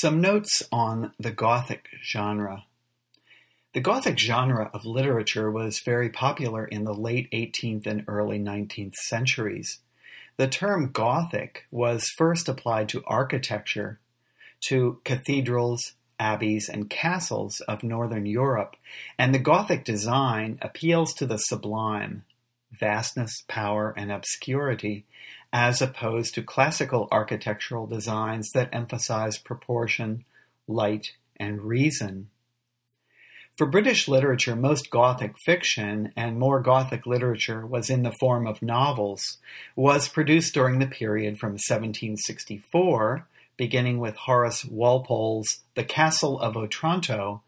Some notes on the Gothic genre. The Gothic genre of literature was very popular in the late 18th and early 19th centuries. The term Gothic was first applied to architecture, to cathedrals, abbeys, and castles of northern Europe, and the Gothic design appeals to the sublime, vastness, power, and obscurity, as opposed to classical architectural designs that emphasize proportion, light, and reason. For British literature, most Gothic fiction, and more Gothic literature was in the form of novels, was produced during the period from 1764, beginning with Horace Walpole's The Castle of Otranto,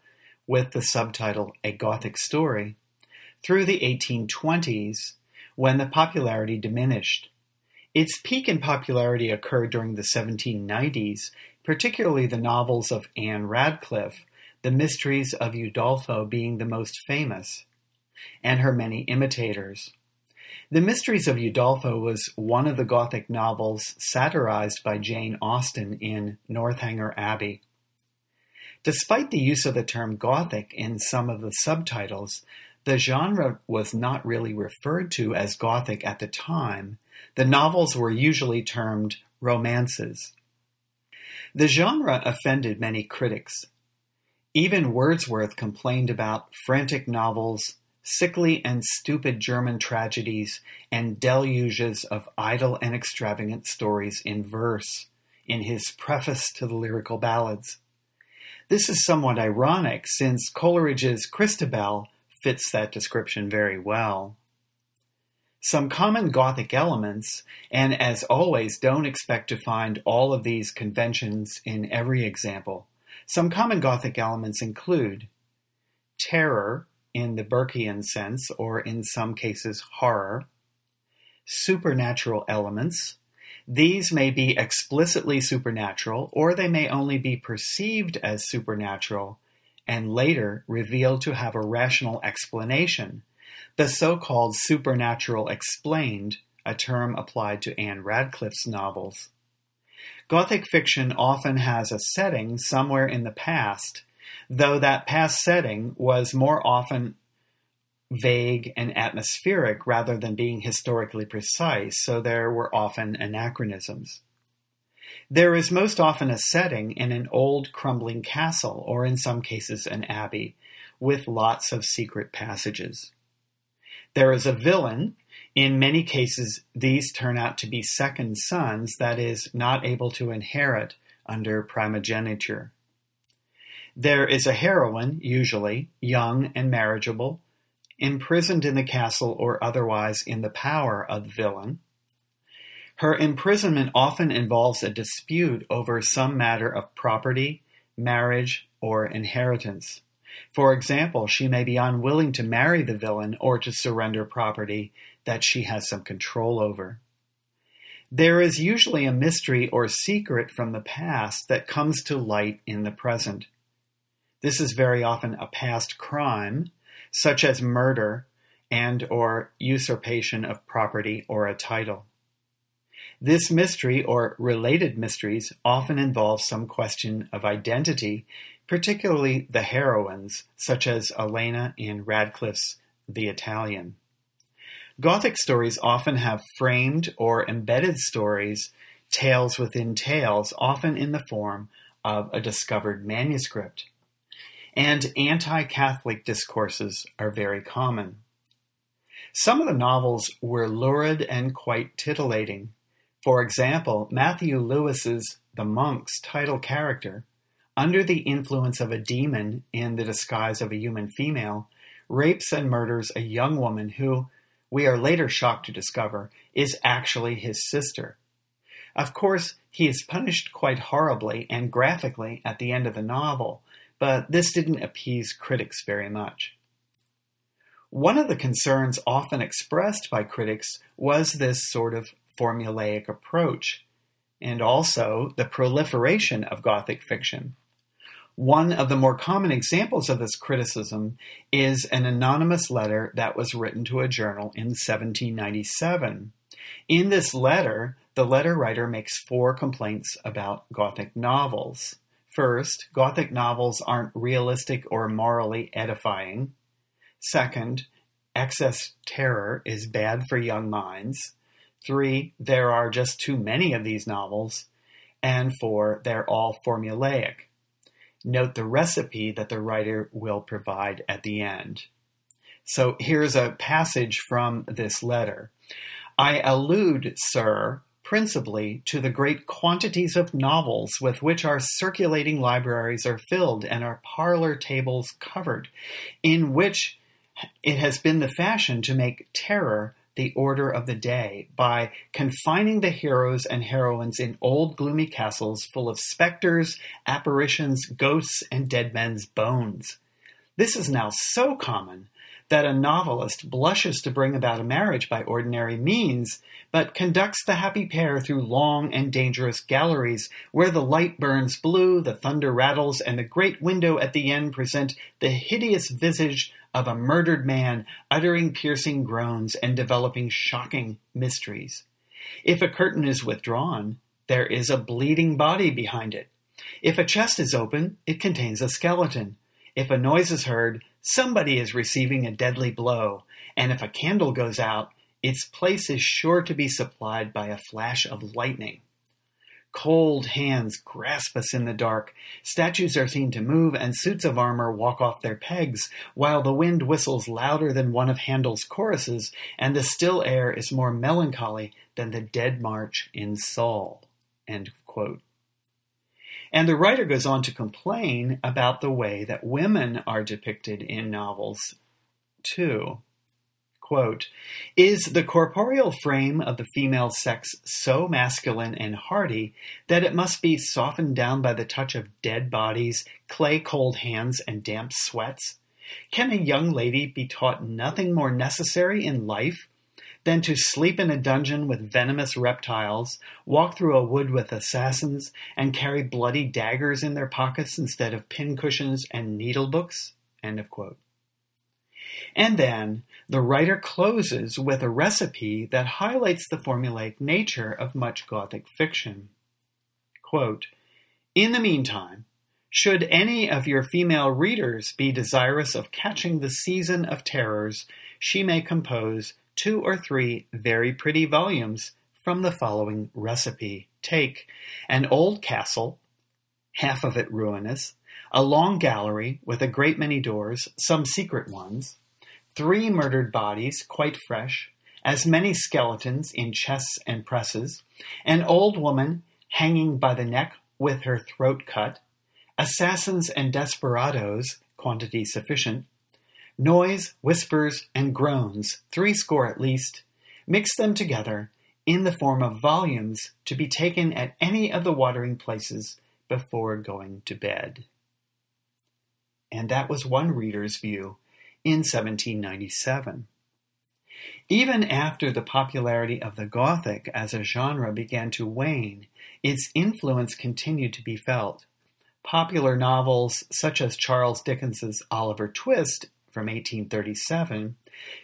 with the subtitle A Gothic Story, through the 1820s, when the popularity diminished. Its peak in popularity occurred during the 1790s, particularly the novels of Ann Radcliffe, The Mysteries of Udolpho being the most famous, and her many imitators. The Mysteries of Udolpho was one of the Gothic novels satirized by Jane Austen in Northanger Abbey. Despite the use of the term Gothic in some of the subtitles, the genre was not really referred to as Gothic at the time. The novels were usually termed romances. The genre offended many critics. Even Wordsworth complained about frantic novels, sickly and stupid German tragedies, and deluges of idle and extravagant stories in verse in his preface to the lyrical ballads. This is somewhat ironic since Coleridge's Christabel fits that description very well. Some common Gothic elements, and as always, don't expect to find all of these conventions in every example. Some common Gothic elements include terror in the Burkean sense, or in some cases, horror, supernatural elements. These may be explicitly supernatural, or they may only be perceived as supernatural and later revealed to have a rational explanation, the so-called supernatural explained, a term applied to Ann Radcliffe's novels. Gothic fiction often has a setting somewhere in the past, though that past setting was more often vague and atmospheric rather than being historically precise, so there were often anachronisms. There is most often a setting in an old crumbling castle, or in some cases an abbey, with lots of secret passages. There is a villain. In many cases, these turn out to be second sons, that is, not able to inherit under primogeniture. There is a heroine, usually, young and marriageable, imprisoned in the castle or otherwise in the power of the villain. Her imprisonment often involves a dispute over some matter of property, marriage, or inheritance. For example, she may be unwilling to marry the villain or to surrender property that she has some control over. There is usually a mystery or secret from the past that comes to light in the present. This is very often a past crime, such as murder and or usurpation of property or a title. This mystery or related mysteries often involve some question of identity, particularly the heroines, such as Ellena in Radcliffe's The Italian. Gothic stories often have framed or embedded stories, tales within tales, often in the form of a discovered manuscript. And anti Catholic discourses are very common. Some of the novels were lurid and quite titillating. For example, Matthew Lewis's The Monk's title character, under the influence of a demon in the disguise of a human female, rapes and murders a young woman who, we are later shocked to discover, is actually his sister. Of course, he is punished quite horribly and graphically at the end of the novel, but this didn't appease critics very much. One of the concerns often expressed by critics was this sort of formulaic approach, and also the proliferation of Gothic fiction. One of the more common examples of this criticism is an anonymous letter that was written to a journal in 1797. In this letter, the letter writer makes four complaints about Gothic novels. First, Gothic novels aren't realistic or morally edifying. Second, excess terror is bad for young minds. Three, there are just too many of these novels. And four, they're all formulaic. Note the recipe that the writer will provide at the end. So here's a passage from this letter. I allude, sir, principally to the great quantities of novels with which our circulating libraries are filled and our parlor tables covered, in which it has been the fashion to make terror the order of the day by confining the heroes and heroines in old gloomy castles full of specters, apparitions, ghosts, and dead men's bones. This is now so common that a novelist blushes to bring about a marriage by ordinary means, but conducts the happy pair through long and dangerous galleries where the light burns blue, the thunder rattles, and the great window at the end present the hideous visage of a murdered man uttering piercing groans and developing shocking mysteries. If a curtain is withdrawn, there is a bleeding body behind it. If a chest is open, it contains a skeleton. If a noise is heard, somebody is receiving a deadly blow. And if a candle goes out, its place is sure to be supplied by a flash of lightning. Cold hands grasp us in the dark. Statues are seen to move, and suits of armor walk off their pegs, while the wind whistles louder than one of Handel's choruses, and the still air is more melancholy than the dead march in Saul. And the writer goes on to complain about the way that women are depicted in novels, too. Quote, Is the corporeal frame of the female sex so masculine and hardy that it must be softened down by the touch of dead bodies, clay cold hands, and damp sweats? Can a young lady be taught nothing more necessary in life than to sleep in a dungeon with venomous reptiles, walk through a wood with assassins, and carry bloody daggers in their pockets instead of pincushions and needle books? End of quote. And then the writer closes with a recipe that highlights the formulaic nature of much Gothic fiction. Quote, In the meantime, should any of your female readers be desirous of catching the season of terrors, she may compose two or three very pretty volumes from the following recipe. Take an old castle, half of it ruinous, a long gallery with a great many doors, some secret ones, three murdered bodies, quite fresh, as many skeletons in chests and presses, an old woman hanging by the neck with her throat cut, assassins and desperadoes, quantity sufficient, noise, whispers, and groans, three score at least, mix them together in the form of volumes to be taken at any of the watering places before going to bed. And that was one reader's view in 1797. Even after the popularity of the Gothic as a genre began to wane, its influence continued to be felt. Popular novels such as Charles Dickens's Oliver Twist from 1837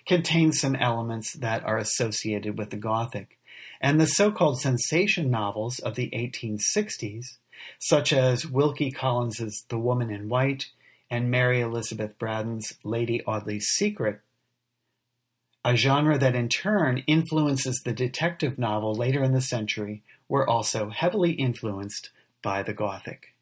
contain some elements that are associated with the Gothic, and the so-called sensation novels of the 1860s, such as Wilkie Collins's The Woman in White and Mary Elizabeth Braddon's Lady Audley's Secret, a genre that in turn influences the detective novel later in the century, were also heavily influenced by the Gothic.